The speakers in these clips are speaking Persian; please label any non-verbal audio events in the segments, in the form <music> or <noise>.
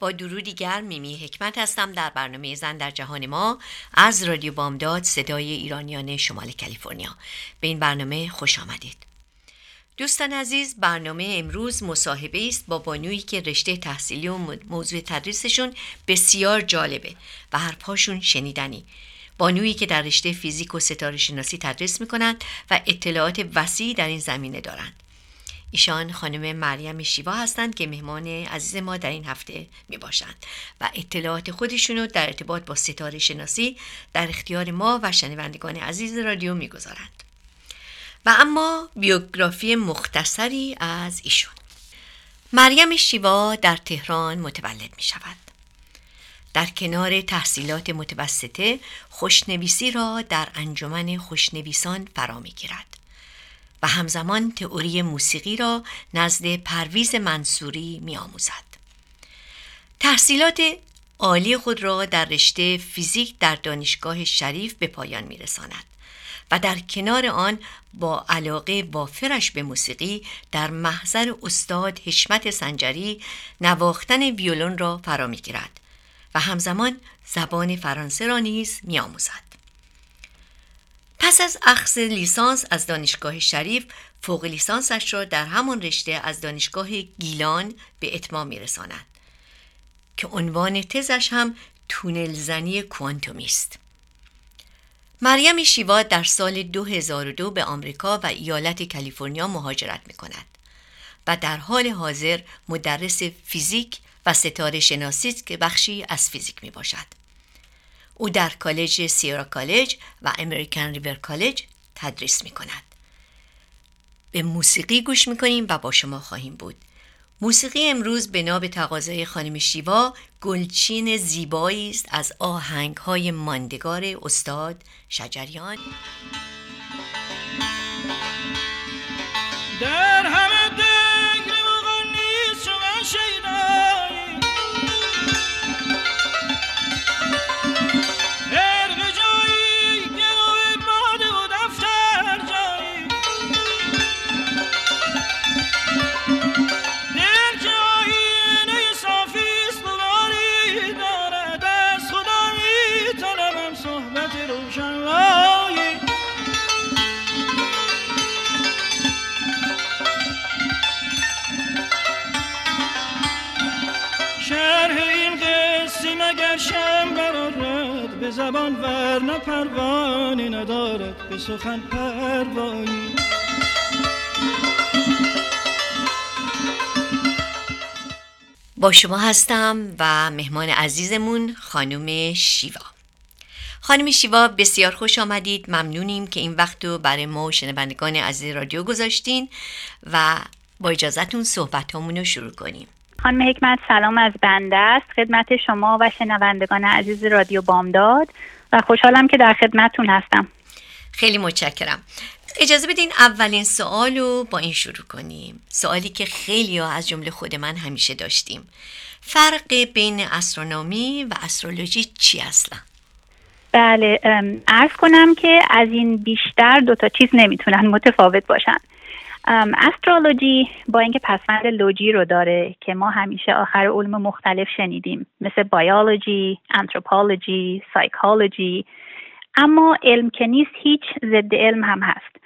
با درودی گرم میمی حکمت هستم در برنامه زن در جهان ما از رادیو بامداد صدای ایرانیان شمال کالیفرنیا. به این برنامه خوش آمدید. دوستان عزیز برنامه امروز مصاحبه است با بانویی که رشته تحصیلی و موضوع تدریسشون بسیار جالبه و حرفهاشون شنیدنی. بانویی که در رشته فیزیک و ستاره شناسی تدریس می‌کنند و اطلاعات وسیعی در این زمینه دارند. ایشان خانم مریم شیوا هستند که مهمان عزیز ما در این هفته می باشند و اطلاعات خودشون در ارتباط با ستاره شناسی در اختیار ما و شنوندگان عزیز رادیو می گذارند. و اما بیوگرافی مختصری از ایشون مریم شیوا در تهران متولد می شود. در کنار تحصیلات متوسطه خوشنویسی را در انجمن خوشنویسان فرا می گیرد. و همزمان تئوری موسیقی را نزد پرویز منصوری می آموزد. تحصیلات عالی خود را در رشته فیزیک در دانشگاه شریف به پایان می رساند و در کنار آن با علاقه وافرش به موسیقی در محضر استاد حشمت سنجری نواختن ویولون را فرا می گیرد و همزمان زبان فرانسه را نیز می آموزد. پس از اخذ لیسانس از دانشگاه شریف فوق لیسانسش را در همان رشته از دانشگاه گیلان به اتمام میرساند که عنوان تزش هم تونل زنی کوانتومی است مریم شیوا در سال 2002 به آمریکا و ایالت کالیفرنیا مهاجرت می کند و در حال حاضر مدرس فیزیک و ستاره شناسی که بخشی از فیزیک می باشد. او در کالج سیرا کالج و امریکن ریور کالج تدریس می کند. به موسیقی گوش می کنیم و با شما خواهیم بود. موسیقی امروز به ناب تقاضای خانم شیوا گلچین زیبایی است از آهنگ های ماندگار استاد شجریان زبان ور نه پروانه ندارد به سخن پروایی با شما هستم و مهمان عزیزمون خانم شیوا. خانم شیوا بسیار خوش آمدید. ممنونیم که این وقت رو برای ما و شنوندگان عزیز رادیو گذاشتین و با اجازتون صحبت رو شروع کنیم. خانم حکمت سلام از بنده است. خدمت شما و شنوندگان عزیز رادیو بامداد و خوشحالم که در خدمتتون هستم. خیلی متشکرم. اجازه بدین اولین سوال رو با این شروع کنیم. سوالی که خیلی ها از جمله خود من همیشه داشتیم. فرق بین استرونومی و استرولوژی چی اصلا؟ بله ارز کنم که از این بیشتر دوتا چیز نمی‌تونن متفاوت باشن. استرولوژی با اینکه پسفند لوجی رو داره که ما همیشه آخر علوم مختلف شنیدیم مثل بیولوژی، انتروپولوژی، سایکولوژی اما علم که نیست هیچ ضد علم هم هست.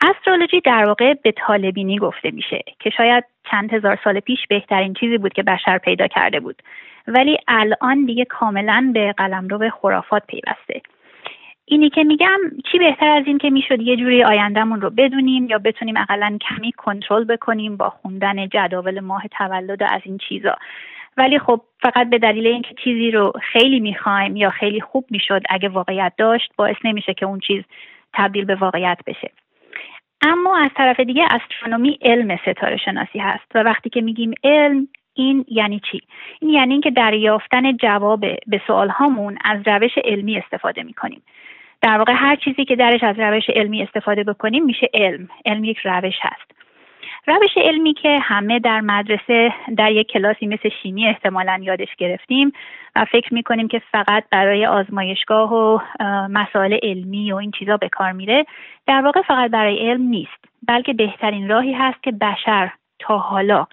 استرولوژی در واقع به طالبینی گفته میشه که شاید چند هزار سال پیش بهترین چیزی بود که بشر پیدا کرده بود ولی الان دیگه کاملا به قلمرو خرافات پیوسته. اینی که میگم چی بهتر از این که می‌شد یه جوری آیندهمون رو بدونیم یا بتونیم اقلا کمی کنترل بکنیم با خوندن جداول ماه تولد و از این چیزا. ولی خب فقط به دلیل اینکه چیزی رو خیلی می‌خوایم یا خیلی خوب می‌شد اگه واقعیت داشت باعث نمیشه که اون چیز تبدیل به واقعیت بشه. اما از طرف دیگه استرونومی علم ستاره شناسی هست. و وقتی که میگیم علم این یعنی چی؟ این یعنی اینکه در یافتن جواب به سوال هامون از روش علمی استفاده می‌کنیم. در واقع هر چیزی که درش از روش علمی استفاده بکنیم میشه علم. علم یک روش هست. روش علمی که همه در مدرسه در یک کلاسی مثل شیمی احتمالا یادش گرفتیم و فکر می‌کنیم که فقط برای آزمایشگاه و مسائل علمی و این چیزا به کار میره در واقع فقط برای علم نیست بلکه بهترین راهی هست که بشر تا حالا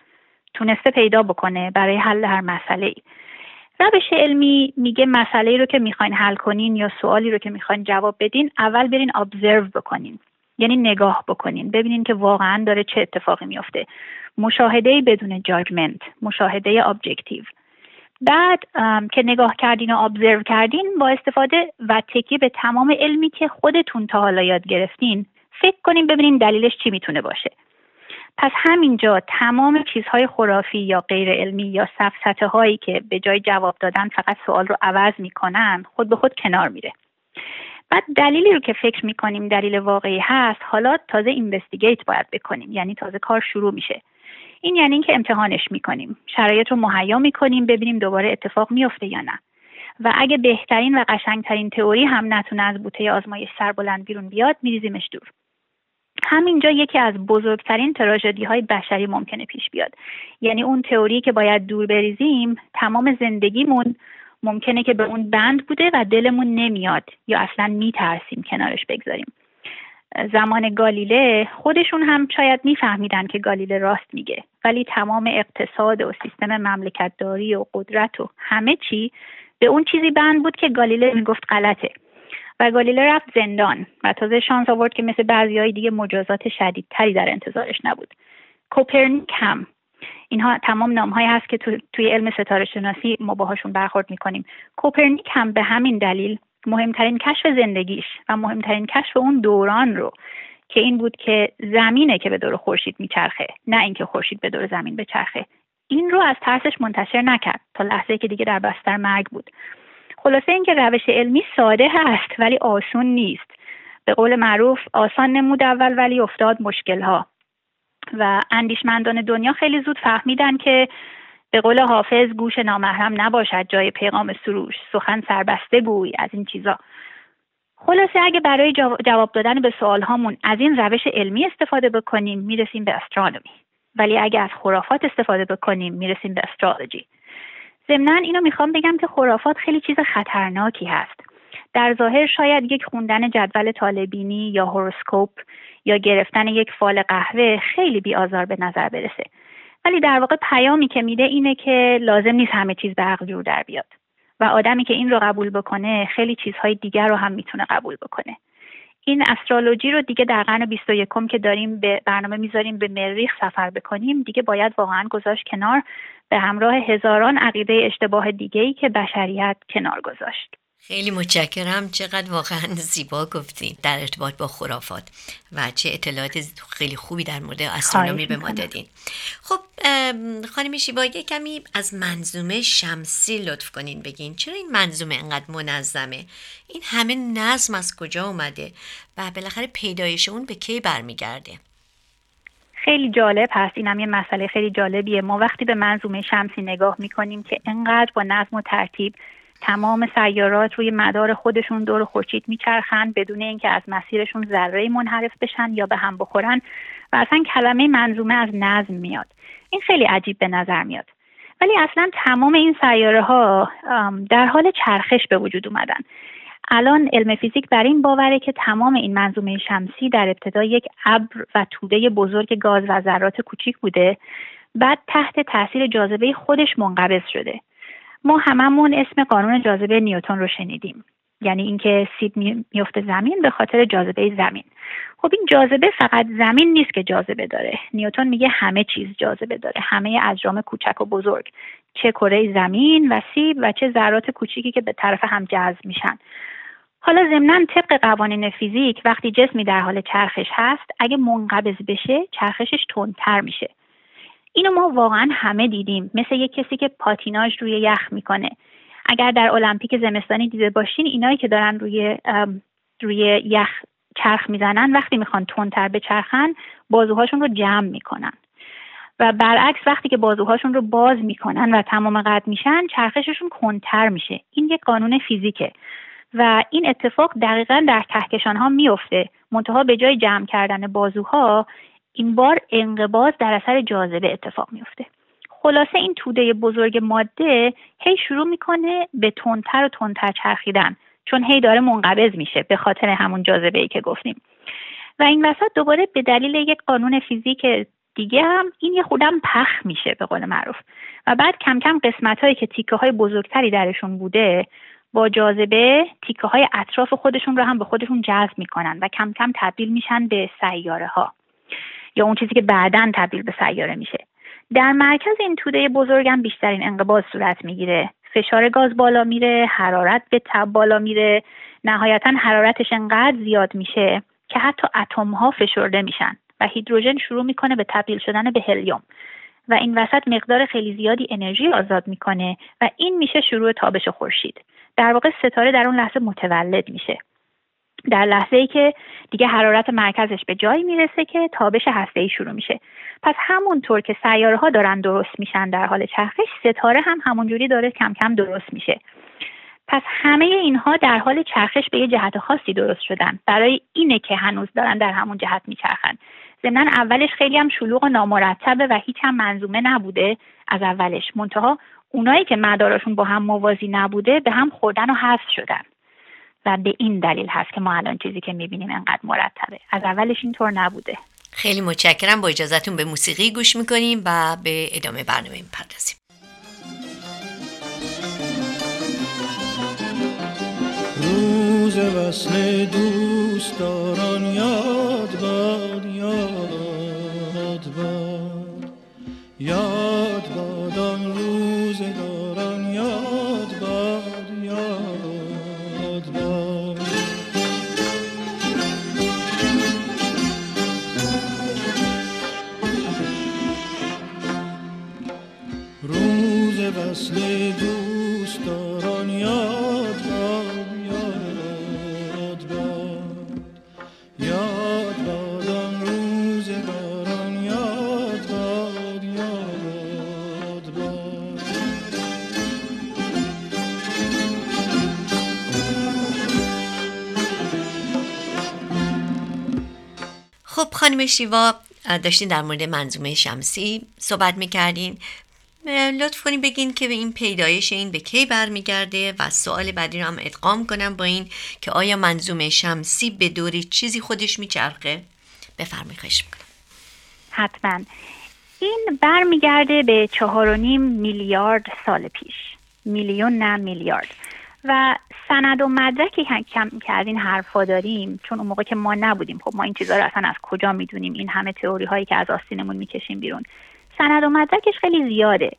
تونسته پیدا بکنه برای حل هر مسئله ای روش علمی میگه مسئله رو که می‌خواین حل کنین یا سوالی رو که می‌خواین جواب بدین اول برین observe بکنین یعنی نگاه بکنین ببینین که واقعا داره چه اتفاقی میافته. مشاهده بدون judgment مشاهده objective بعد که نگاه کردین و ابزرو کردین با استفاده و تکیه به تمام علمی که خودتون تا حالا یاد گرفتین فکر کنین ببینین دلیلش چی می‌تونه باشه. پس همینجا تمام چیزهای خرافی یا غیر علمی یا سفسته هایی که به جای جواب دادن فقط سوال رو عوض می‌کنن خود به خود کنار میره. بعد دلیلی رو که فکر می‌کنیم دلیل واقعی هست حالا تازه اینوستیگیت باید بکنیم یعنی تازه کار شروع میشه. این یعنی اینکه امتحانش می‌کنیم. شرایط رو مهیا می‌کنیم ببینیم دوباره اتفاق میفته یا نه. و اگه بهترین و قشنگترین تئوری هم نتونه از بوته آزمایش سربلند بیرون بیاد میریزیمش دور. همینجا یکی از بزرگترین تراژدی های بشری ممکنه پیش بیاد. یعنی اون تئوری که باید دور بریزیم تمام زندگیمون ممکنه که به اون بند بوده و دلمون نمیاد یا اصلا میترسیم کنارش بگذاریم. زمان گالیله خودشون هم شاید میفهمیدن که گالیله راست میگه. ولی تمام اقتصاد و سیستم مملکتداری و قدرت و همه چی به اون چیزی بند بود که گالیله می‌گفت غلطه. و گالیله رفت زندان و تازه شانس آورد که مثل بعضی های دیگه مجازات شدیدتری در انتظارش نبود. کوپرنیک هم. اینها تمام نام هایی هست که تو، توی علم ستاره شناسی ما باهاشون برخورد می‌کنیم. کوپرنیک هم به همین دلیل مهمترین کشف زندگیش و مهمترین کشف اون دوران رو که این بود که زمینه که به دور خورشید میچرخه نه اینکه خورشید به دور زمین بچرخه. این رو از ترسش منتشر نکرد تا لحظه که دیگه در بستر مرگ بود. خلاصه اینکه روش علمی ساده هست ولی آسون نیست. به قول معروف آسان نمود اول ولی افتاد مشکل ها و اندیشمندان دنیا خیلی زود فهمیدن که به قول حافظ گوش نامحرم نباشد جای پیغام سروش. سخن سربسته گوی از این چیزا. خلاصه اگه برای جواب دادن به سوال هامون از این روش علمی استفاده بکنیم می‌رسیم به استرانومی ولی اگه از خرافات استفاده بکنیم می‌رسیم به استرالوجی ضمنا اینو می‌خوام بگم که خرافات خیلی چیز خطرناکی هست. در ظاهر شاید یک خوندن جدول طالبینی یا هوروسکوپ یا گرفتن یک فال قهوه خیلی بیآزار به نظر برسه. ولی در واقع پیامی که میده اینه که لازم نیست همه چیز به عقل جور در بیاد. و آدمی که این رو قبول بکنه خیلی چیزهای دیگر رو هم می‌تونه قبول بکنه. این استرولوژی رو دیگه در قرن 21 که داریم به برنامه می‌ذاریم به مریخ سفر بکنیم دیگه باید واقعا گذاشت کنار. به همراه هزاران عقیده اشتباه دیگه ای که بشریت کنار گذاشت. خیلی متشکرم. چقدر واقعا زیبا گفتین در ارتباط با خرافات و چه اطلاعات خیلی خوبی در مورد استرونومی به ما دادین. خب خانم شیبا یه کمی از منظومه شمسی لطف کنین بگین. چرا این منظومه انقدر منظمه؟ این همه نظم از کجا اومده و بالاخره پیدایش اون به کی برمیگرده؟ خیلی جالب هست. اینم یه مسئله خیلی جالبیه. ما وقتی به منظومه شمسی نگاه می‌کنیم که انقدر با نظم و ترتیب تمام سیارات روی مدار خودشون دور خورشید میچرخن بدون اینکه از مسیرشون ذره منحرف بشن یا به هم بخورن و اصلا کلمه منظومه از نظم میاد. این خیلی عجیب به نظر میاد. ولی اصلا تمام این سیاره ها در حال چرخش به وجود اومدن. الان علم فیزیک بر این باوره که تمام این منظومه شمسی در ابتدا یک ابر و توده بزرگ گاز و ذرات کوچیک بوده بعد تحت تاثیر جاذبه خودش منقبض شده. ما هممون اسم قانون جاذبه نیوتن رو شنیدیم. یعنی اینکه سیب میفته زمین به خاطر جاذبه زمین. خب این جاذبه فقط زمین نیست که جاذبه داره. نیوتن میگه همه چیز جاذبه داره. همه اجرام کوچک و بزرگ. چه کره زمین و سیب و چه ذرات کوچیکی که به طرف هم جذب میشن. حالا ضمنا طبق قوانین فیزیک وقتی جسمی در حال چرخش هست اگه منقبض بشه چرخشش تندتر میشه. اینو ما واقعا همه دیدیم. مثل یک کسی که پاتیناژ روی یخ می‌کنه. اگر در المپیک زمستانی دیده باشین اینایی که دارن روی روی یخ چرخ می‌زنن وقتی می‌خوان تندتر بچرخن بازوهاشون رو جمع می‌کنن. و برعکس وقتی که بازوهاشون رو باز می‌کنن و تمام قد میشن چرخششون کنتر میشه. این یک قانون فیزیکه. و این اتفاق دقیقا در کهکشان ها میفته منتها به جای جمع کردن بازوها این بار انقباز در اثر جاذبه اتفاق میفته خلاصه این توده بزرگ ماده هی شروع می‌کنه به تندتر و تندتر چرخیدن چون هی داره منقبض میشه به خاطر همون جاذبه ای که گفتیم. و این وسط دوباره به دلیل یک قانون فیزیک دیگه هم این یه خودم پخ میشه به قول معروف. و بعد کم کم قسمت هایی که تیکه های بزرگتری درشون بوده با جاذبه تیکه های اطراف خودشون رو هم به خودشون جذب می‌کنن و کم کم تبدیل میشن به سیاره ها یا اون چیزی که بعدا تبدیل به سیاره میشه. در مرکز این توده بزرگم بیشترین انقباض صورت می‌گیره. فشار گاز بالا میره حرارت به تب بالا میره. نهایتا حرارتش انقدر زیاد میشه که حتی اتم ها فشرده میشن و هیدروژن شروع می‌کنه به تبدیل شدن به هلیوم. و این وسط مقدار خیلی زیادی انرژی آزاد می‌کنه و این میشه شروع تابش خورشید. در واقع ستاره در اون لحظه متولد میشه. در لحظه ای که دیگه حرارت مرکزش به جایی می‌رسه که تابش هسته ای شروع میشه. پس همونطور که سیاره ها دارن درست میشن در حال چرخش ستاره هم همونجوری داره کم کم درست میشه. پس همه اینها در حال چرخش به یه جهت خاصی درست شدن. برای اینه که هنوز دارن در همون جهت میچرخن. ضمنا اولش خیلی هم شلوغ و نامرتبه و هیچ هم منظومه نبوده از اولش. منتها اونایی که مداراشون با هم موازی نبوده به هم خوردن و حذف شدن. و به این دلیل هست که ما الان چیزی که می‌بینیم انقدر مرتبه. از اولش اینطور نبوده. خیلی متشکرم. با اجازتون به موسیقی گوش می‌کنیم و به ادامه برنامه می‌پردازیم. روز وصل دوستداران یاد باد یاد خب خانم شیوا داشتین در مورد منظومه شمسی صحبت می‌کردین. لطف کنین بگین که به این پیدایش این به کی برمیگرده و سوال بعدی رو هم ادغام کنم با این که آیا منظومه شمسی به دوری چیزی خودش میچرخه؟ بفرمایید خواهش می‌کنم. حتما. این برمیگرده به چهار و نیم میلیارد سال پیش. میلیون نه میلیارد. و سند و مدرکی که کم که این حرفا داریم چون اون موقع که ما نبودیم. خب ما این چیزها رو اصلا از کجا می‌دونیم؟ این همه تئوری هایی که از آستینمون می‌کشیم بیرون. سند و مدرکش خیلی زیاده.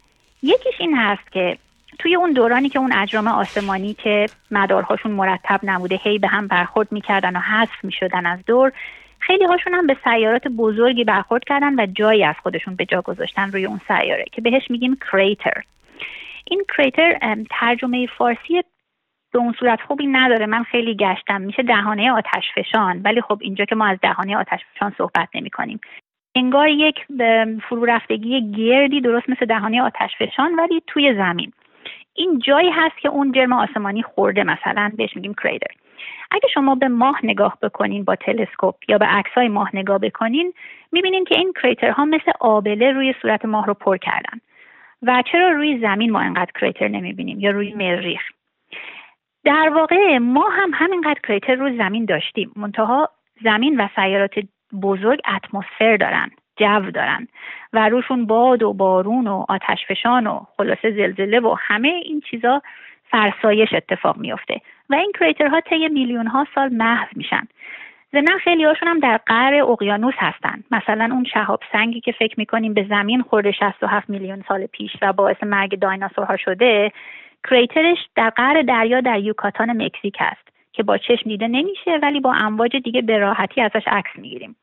یکیش این هست که توی اون دورانی که اون اجرام آسمانی که مدارهاشون مرتب نبوده هی به هم برخورد می‌کردن و حذف می‌شدن از دور خیلی هاشون هم به سیارات بزرگی برخورد کردن و جایی از خودشون به جا گذاشتن روی اون سیاره که بهش میگیم کریتر این کریتر ترجمه فارسی به اون صورت خوبی نداره. من خیلی گشتم. میشه دهانه آتش فشان. ولی خب اینجا که ما از دهانه آتش فشان صحبت نمی کنیم انگار یک فرو رفتگی گردی درست مثل دهانه آتش فشان ولی توی زمین. این جایی هست که اون جرم آسمانی خورده مثلا. بهش میگیم کریتر اگه شما به ماه نگاه بکنین با تلسکوپ یا به عکسای ماه نگاه بکنین می‌بینین که این کریترها مثل آبله روی صورت ماه رو پر کردن. و چرا روی زمین ما انقدر کریتر نمی‌بینیم یا روی مریخ؟ در واقع ما هم همینقدر کریتر روی زمین داشتیم. منتها زمین و سیارات بزرگ اتمسفر دارن جو دارن و روشون باد و بارون و آتش فشان و خلاصه زلزله و همه این چیزا فرسایش اتفاق میفته و این کریترها طی میلیون ها سال محو میشن. ضمنا خیلی هاشون هم در قعر اقیانوس هستن. مثلا اون شهاب سنگی که فکر می‌کنیم به زمین خورده 67 میلیون سال پیش و باعث مرگ دایناسورها شده کریترش در قعر دریا در یوکاتان مکزیک است که با چشم دیده نمیشه ولی با امواج دیگه به راحتی ازش عکس می‌گیریم.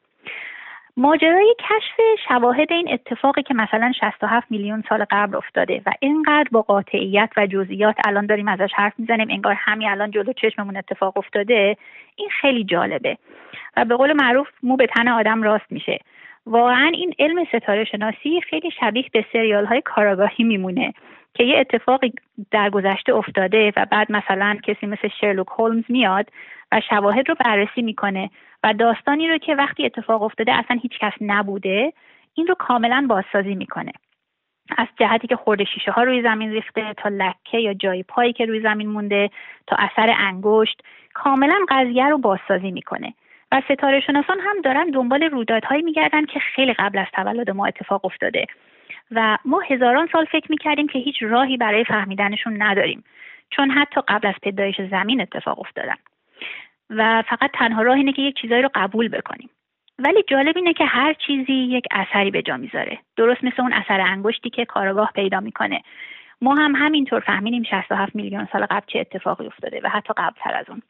ماجرای کشف شواهد این اتفاقی که مثلا 67 میلیون سال قبل افتاده و اینقدر با قاطعیت و جزئیات الان داریم ازش حرف می‌زنیم انگار همین الان جلو چشممون اتفاق افتاده این خیلی جالبه. و به قول معروف مو به تن آدم راست میشه. واقعا این علم ستاره شناسی خیلی شبیه به سریال های کاراگاهی میمونه. که یه اتفاقی در گذشته افتاده و بعد مثلا کسی مثل شرلوک هولمز میاد و شواهد رو بررسی می‌کنه و داستانی رو که وقتی اتفاق افتاده اصلا هیچ کس نبوده این رو کاملا بازسازی می‌کنه. از جهتی که خورده شیشه ها روی زمین ریخته تا لکه یا جای پایی که روی زمین مونده تا اثر انگشت کاملا قضیه رو بازسازی می‌کنه. و ستاره شناسان هم دارن دنبال رویدادهایی میگردن که خیلی قبل از تولد ما اتفاق افتاده. و ما هزاران سال فکر می‌کردیم که هیچ راهی برای فهمیدنشون نداریم چون حتی قبل از پیدایش زمین اتفاق افتادن. و فقط تنها راه اینه که یک چیزایی رو قبول بکنیم. ولی جالب اینه که هر چیزی یک اثری به جا می‌ذاره. درست مثل اون اثر انگشتی که کارگاه پیدا می‌کنه. ما هم همینطور فهمیدیم 67 میلیون سال قبل چه اتفاقی افتاده و حتی قبلتر از اون.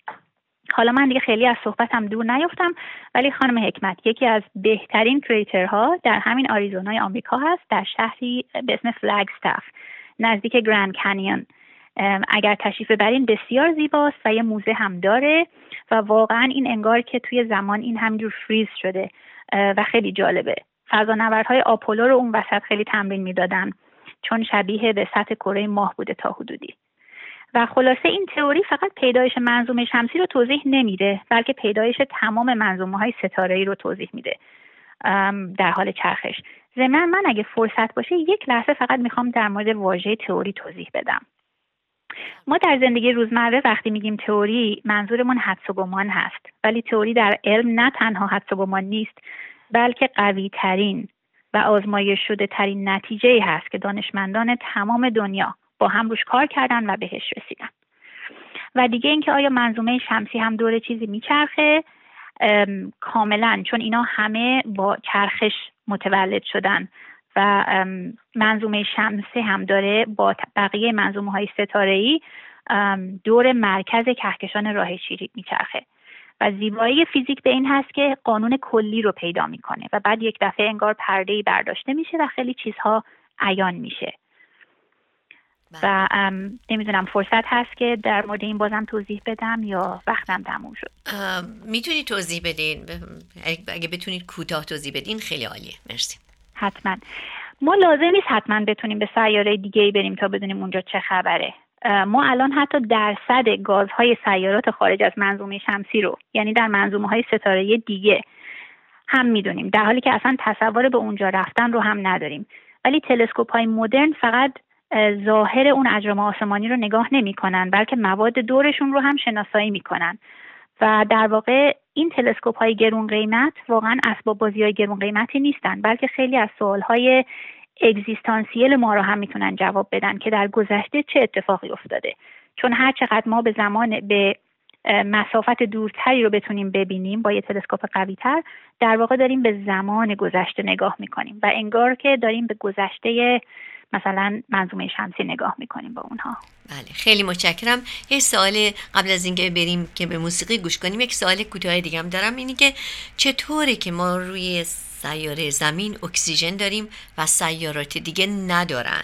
حالا من دیگه خیلی از صحبتم دور نیفتم ولی خانم حکمت یکی از بهترین کریترها در همین آریزونای آمریکا هست در شهری به اسم فلگستاف نزدیک گرند کنیون. اگر تشریف ببرین بسیار زیباست و یه موزه هم داره و واقعا این انگار که توی زمان این همینجور فریز شده و خیلی جالبه. فضانوردهای آپولو رو اون وسط خیلی تمرین می‌دادن چون شبیه به سطح کره ماه بوده تا حدودی. و خلاصه این تئوری فقط پیدایش منظومه شمسی رو توضیح نمیده بلکه پیدایش تمام منظومه های ستاره ای رو توضیح میده در حال چرخش. ضمن من اگه فرصت باشه یک لحظه فقط می‌خوام در مورد واژه تئوری توضیح بدم. ما در زندگی روزمره وقتی میگیم تئوری منظورمون حدس و گمان هست. ولی تئوری در علم نه تنها حدس و گمان نیست بلکه قوی ترین و آزمایش شده ترین نتیجه هست که دانشمندان تمام دنیا با هم روش کار کردن و بهش رسیدن و دیگه اینکه آیا منظومه شمسی هم دور چیزی میچرخه کاملا چون اینا همه با چرخش متولد شدن و منظومه شمسی هم داره با بقیه منظومه های ستاره ای دور مرکز کهکشان راه شیری میچرخه و زیبایی فیزیک به این هست که قانون کلی رو پیدا می‌کنه و بعد یک دفعه انگار پرده ای برداشته میشه و خیلی چیزها عیان میشه. و نمی‌دونم فرصت هست که در مورد این بازم توضیح بدم یا وقتم تموم شد؟ می‌تونید توضیح بدین؟ اگه بتونید کوتاه توضیح بدین خیلی عالیه. مرسی. حتما. ما لازم نیست حتما بتونیم به سیاره دیگه ای بریم تا بدونیم اونجا چه خبره. ما الان حتی درصد گازهای سیارات خارج از منظومه شمسی رو یعنی در منظومه های ستاره دیگه هم می‌دونیم. در حالی که اصلا تصور به اونجا رفتن رو هم نداریم. ولی تلسکوپ های مدرن فقط ظاهر اون اجرام آسمانی رو نگاه نمی‌کنن بلکه مواد دورشون رو هم شناسایی می‌کنن. و در واقع این تلسکوپ های گرون قیمت واقعا اسباب بازی های گرون قیمتی نیستن بلکه خیلی از سوال های اگزیستانسیل ما رو هم می‌تونن جواب بدن که در گذشته چه اتفاقی افتاده. چون هر چقدر ما به زمان به مسافت دورتری رو بتونیم ببینیم با یه تلسکوپ قوی تر در واقع داریم به زمان گذشته نگاه می‌کنیم. و انگار که داریم به گذشته مثلا منظومه شمسی نگاه می‌کنیم با اونها. بله خیلی متشکرم. یه سوال قبل از اینکه بریم که به موسیقی گوش کنیم یک سوال کوتاه دیگه هم دارم. اینی که چطوره که ما روی سیاره زمین اکسیژن داریم و سیارات دیگه ندارن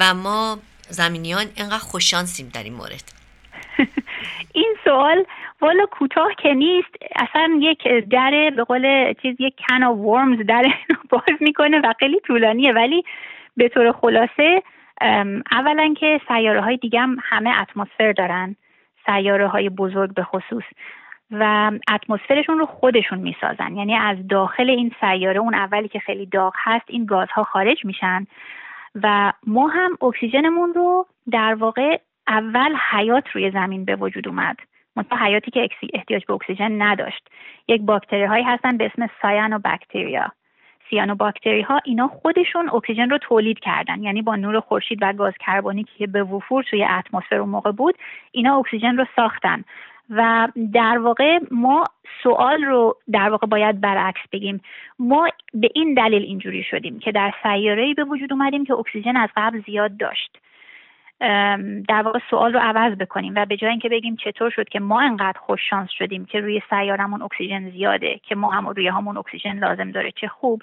و ما زمینیان اینقدر خوششانسیم در این مورد؟ <laughs> این سوال والا کوتاه که نیست. اصلا یک در به قول چیز یک کن ورمز در <laughs> باز می‌کنه و خیلی طولانیه. ولی به طور خلاصه اولا که سیاره های دیگه هم همه اتمسفر دارن سیاره های بزرگ به خصوص و اتمسفرشون رو خودشون می‌سازن. یعنی از داخل این سیاره اون اولی که خیلی داغ هست این گازها خارج میشن و ما هم اکسیژنمون رو در واقع اول حیات روی زمین به وجود اومد. منتها حیاتی که احتیاج به اکسیژن نداشت. یک باکتری هایی هستن به اسم باکتریا سیانو باکتری ها اینا خودشون اکسیژن رو تولید کردن. یعنی با نور خورشید و گاز کربونیکی که به وفور توی اتمسفر اون موقع بود اینا اکسیژن رو ساختن. و در واقع ما سوال رو در واقع باید برعکس بگیم. ما به این دلیل اینجوری شدیم که در سیاره به وجود اومدیم که اکسیژن از قبل زیاد داشت. در واقع سوال رو عوض بکنیم و به جای اینکه بگیم چطور شد که ما انقدر خوش شانس شدیم که روی سیارمون اکسیژن زیاده که ما هم روی همون اکسیژن لازم داره چه خوب.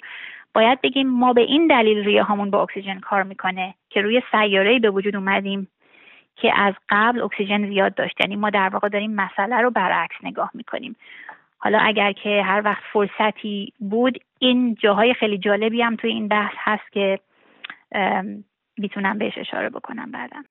باید بگیم ما به این دلیل ریه هامون با اکسیژن کار می‌کنه که روی سیاره به وجود اومدیم که از قبل اکسیژن زیاد داشت. یعنی ما در واقع داریم مسئله رو برعکس نگاه می‌کنیم. حالا اگر که هر وقت فرصتی بود این جاهای خیلی جالبی هم توی این بحث هست که می‌تونم بهش اشاره بکنم بعدم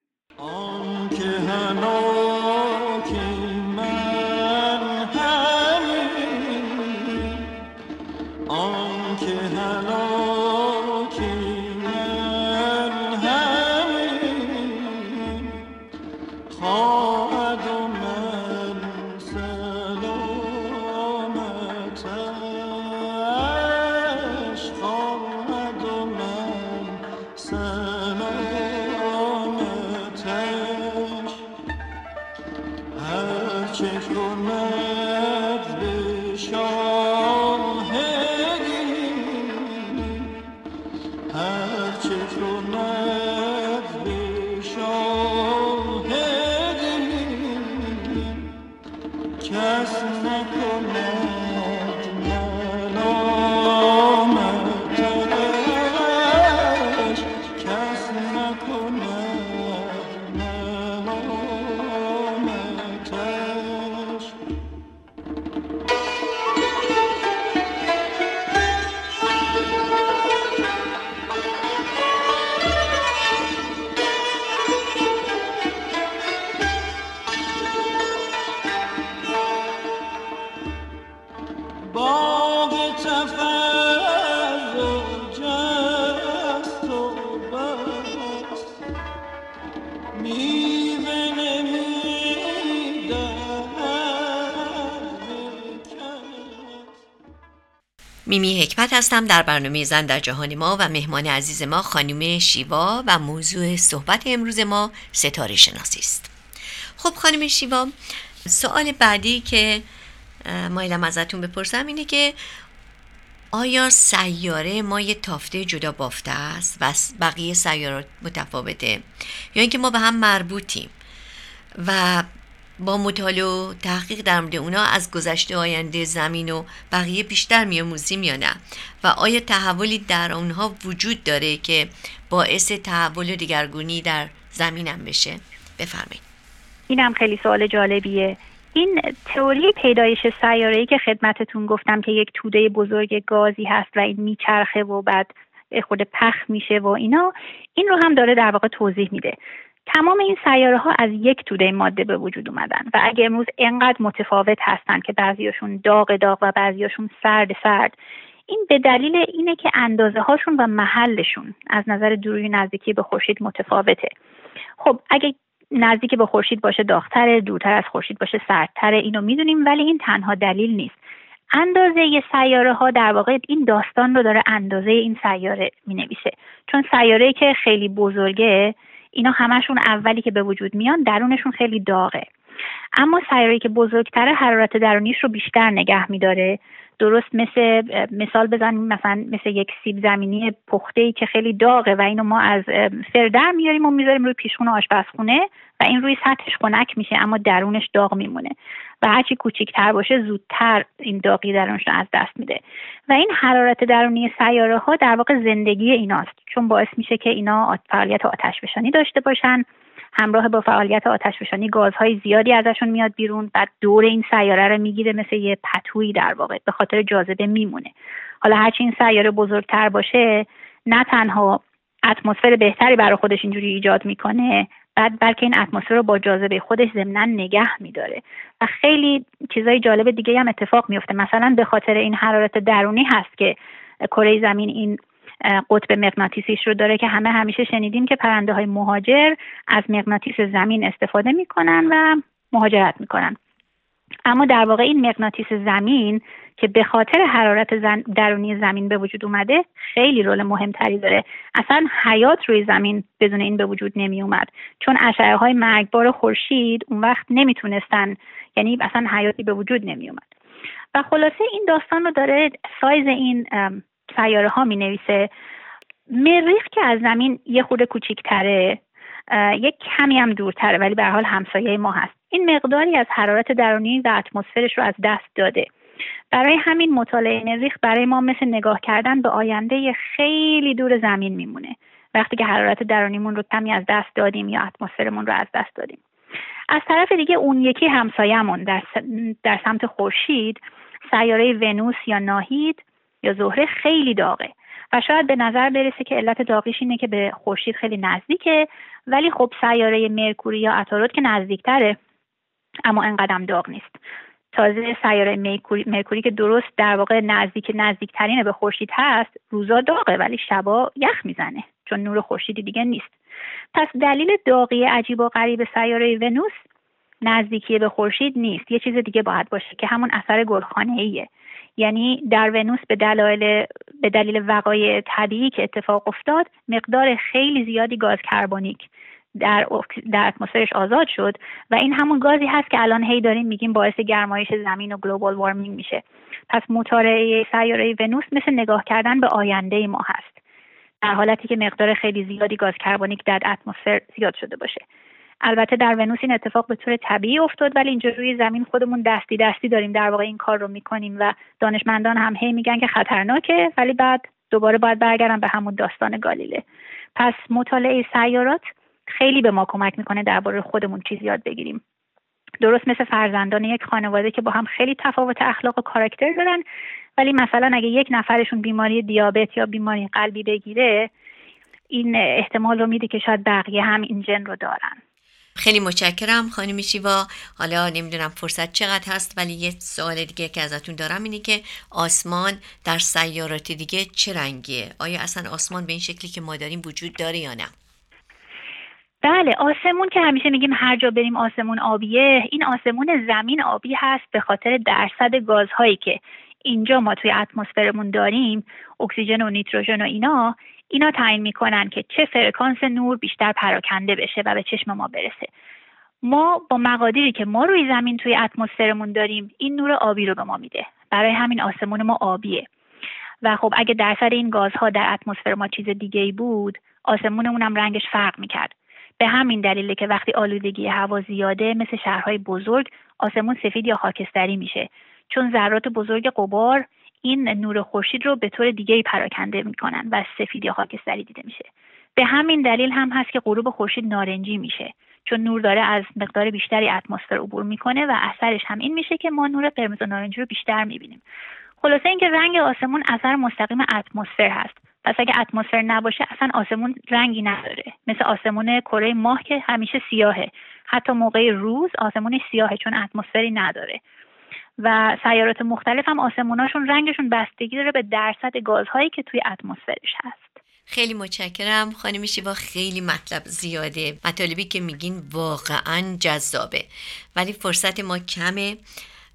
حکمت هستم در برنامه زن در جهان ما و مهمان عزیز ما خانم شیوا و موضوع صحبت امروز ما ستاره شناسی است. خب خانم شیوا سوال بعدی که مایلم ازتون بپرسم اینه که آیا سیاره ما یه تافته جدا بافته است؟ و بقیه سیارات متفاوته؟ یا اینکه ما به هم مربوطیم؟ و با مطالعه و تحقیق در مورد اونا از گذشته آینده زمین و بقیه بیشتر میاموزیم یا نه؟ و آیا تحولی در اونها وجود داره که باعث تحول دیگرگونی در زمینم بشه؟ بفرمایید. اینم خیلی سوال جالبیه. این تئوری پیدایش سیاره‌ای که خدمتتون گفتم که یک توده بزرگ گازی هست و این میچرخه و بعد خود پخ میشه و اینا این رو هم داره در واقع توضیح میده. تمام این سیاره ها از یک توده ماده به وجود اومدن و اگه امروز انقدر متفاوت هستن که بعضیاشون داغ داغ و بعضیاشون سرد سرد این به دلیل اینه که اندازه هاشون و محلشون از نظر دوری نزدیکی به خورشید متفاوته. خب اگه نزدیک به خورشید باشه داغتره دورتر از خورشید باشه سردتره اینو می‌دونیم ولی این تنها دلیل نیست. اندازه سیاره ها در واقع این داستان رو داره اندازه این سیاره می نویسه چون سیاره که خیلی بزرگه اینا همشون اولی که به وجود میان درونشون خیلی داغه. اما سیاره که بزرگتره حرارت درونیش رو بیشتر نگه میداره. درست مثل مثال بزنیم مثلا مثل یک سیب زمینی پخته ای که خیلی داغه و اینو ما از فردر میاریم و می‌ذاریم روی پیشخونه آشپزخونه و این روی سطحش خنک میشه اما درونش داغ میمونه. و هرچی کوچیکتر باشه زودتر این داغی درونش رو از دست میده. و این حرارت درونی سیاره ها در واقع زندگی ایناست چون باعث میشه که اینا فعالیت آتش بشانی داشته باشن. همراه با فعالیت آتشفشانی گازهای زیادی ازشون میاد بیرون بعد دور این سیاره رو می‌گیره مثل یه پتویی در واقع به خاطر جاذبه میمونه. حالا هرچی این سیاره بزرگتر باشه نه تنها اتمسفر بهتری برای خودش اینجوری ایجاد می‌کنه بعد بلکه این اتمسفر رو با جاذبه خودش ضمنا نگه میداره. و خیلی چیزای جالب دیگه هم اتفاق میفته مثلا به خاطر این حرارت درونی هست که کره زمین این قطب مغناطیسیش رو داره که همه همیشه شنیدیم که پرنده های مهاجر از مغناطیس زمین استفاده می‌کنن و مهاجرت می‌کنن. اما در واقع این مغناطیس زمین که به خاطر حرارت درونی زمین به وجود اومده خیلی رول مهمتری داره. اصلا حیات روی زمین بدون این به وجود نمی اومد چون اشعه های مرگبار خورشید اون وقت نمی‌تونستن یعنی اصلا حیاتی به وجود نمی اومد و خلاصه این داستان رو داره سایز این سیاره ها می نویسه مریخ که از زمین یه خورده کوچیکتره یک کمی هم دورتره ولی به حال همسایه ما هست. این مقداری از حرارت درونی و اتمسفرش رو از دست داده. برای همین مطالعه مریخ برای ما مثل نگاه کردن به آینده خیلی دور زمین میمونه. وقتی که حرارت درونیمون رو کمی از دست دادیم یا اتمسفرمون رو از دست دادیم. از طرف دیگه اون یکی همسایهمون در, در سمت خورشید سیاره ونوس یا ناهید یا زهره خیلی داغه. و شاید به نظر برسه که علت داغیش اینه که به خورشید خیلی نزدیکه. ولی خب سیاره مرکوری یا عطارد که نزدیکتره اما انقدم داغ نیست. تازه سیاره مرکوری که درست در واقع نزدیک نزدیکترین به خورشید هست روزا داغه ولی شبا یخ می‌زنه چون نور خورشیدی دیگه نیست. پس دلیل داغی عجیب و غریب سیاره ونوس نزدیکی به خورشید نیست. یه چیز دیگه باید باشه که همون اثر گلخانه ایه یعنی در ونوس به دلایل به دلیل وقایع طبیعی که اتفاق افتاد مقدار خیلی زیادی گاز کربونیک در در اتمسفرش آزاد شد و این همون گازی هست که الان هی داریم میگیم باعث گرمایش زمین و گلوبال وارمینگ میشه. پس مطالعه سیاره ونوس مثل نگاه کردن به آینده ما هست. در حالتی که مقدار خیلی زیادی گاز کربونیک در اتمسفر زیاد شده باشه. البته در ونوس این اتفاق به طور طبیعی افتاد ولی اینجا روی زمین خودمون دستی دستی داریم در واقع این کار رو می‌کنیم و دانشمندان هم هی میگن که خطرناکه ولی بعد دوباره باید برگردم به همون داستان گالیله. پس مطالعه سیارات خیلی به ما کمک می‌کنه درباره خودمون چیز یاد بگیریم. درست مثل فرزندان یک خانواده که با هم خیلی تفاوت اخلاق و کاراکتر دارن ولی مثلا اگه یک نفرشون بیماری دیابت یا بیماری قلبی بگیره این احتمال رو میده که شاید بقیه هم این جن رو دارن. خیلی متشکرم خانم شیوا. حالا نمی‌دونم فرصت چقدر هست ولی یه سوال دیگه که ازتون دارم اینه که آسمان در سیارات دیگه چه رنگیه؟ آیا اصلا آسمان به این شکلی که ما داریم وجود داره یا نه؟ بله آسمون که همیشه میگیم هر جا بریم آسمون آبیه این آسمون زمین آبی هست به خاطر درصد گازهایی که اینجا ما توی اتمسفرمون داریم اکسیژن و نیتروژن و اینا. اینا تعیین می‌کنن که چه فرکانس نور بیشتر پراکنده بشه و به چشم ما برسه. ما با مقادیری که ما روی زمین توی اتمسفرمون داریم این نور آبی رو به ما میده. برای همین آسمون ما آبیه. و خب اگه درصد این گازها در اتمسفر ما چیز دیگه ای بود آسمونمون هم رنگش فرق می‌کرد. به همین دلیله که وقتی آلودگی هوا زیاده مثل شهرهای بزرگ آسمون سفید یا خاکستری میشه. چون ذرات بزرگ قبار این نور خورشید رو به طور دیگه پراکنده می‌کنن و سفید یا خاکستری دیده میشه. به همین دلیل هم هست که غروب خورشید نارنجی میشه چون نور داره از مقدار بیشتری اتمسفر عبور می‌کنه و اثرش هم این میشه که ما نور قرمز و نارنجی رو بیشتر می‌بینیم. خلاصه اینکه رنگ آسمون اثر مستقیم اتمسفر هست. پس اگه اتمسفر نباشه اصلا آسمون رنگی نداره. مثل آسمون کره ماه که همیشه سیاهه. حتی موقع روز آسمونش سیاهه چون اتمسفری نداره. و سیارات مختلف هم آسموناشون رنگشون بستگی داره به درصد گازهایی که توی اتمسفرش هست. خیلی متشکرم. خانم شیوا خیلی مطلب زیاده. مطالبی که میگین واقعا جذابه. ولی فرصت ما کمه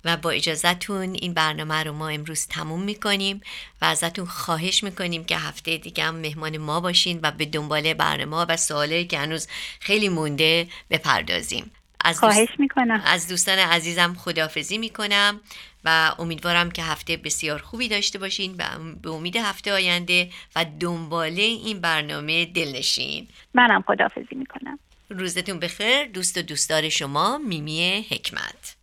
و با اجازهتون این برنامه رو ما امروز تموم می‌کنیم و ازتون خواهش می‌کنیم که هفته دیگه هم مهمان ما باشین و به دنبال برنامه و سوالی که هنوز خیلی مونده بپردازیم. از خواهش می‌کنم. از دوستان عزیزم خدافزی می‌کنم و امیدوارم که هفته بسیار خوبی داشته باشین و به امید هفته آینده و دنباله این برنامه دلنشین منم خدافزی می‌کنم. روزتون بخیر. دوست و دوستدار شما میمی حکمت.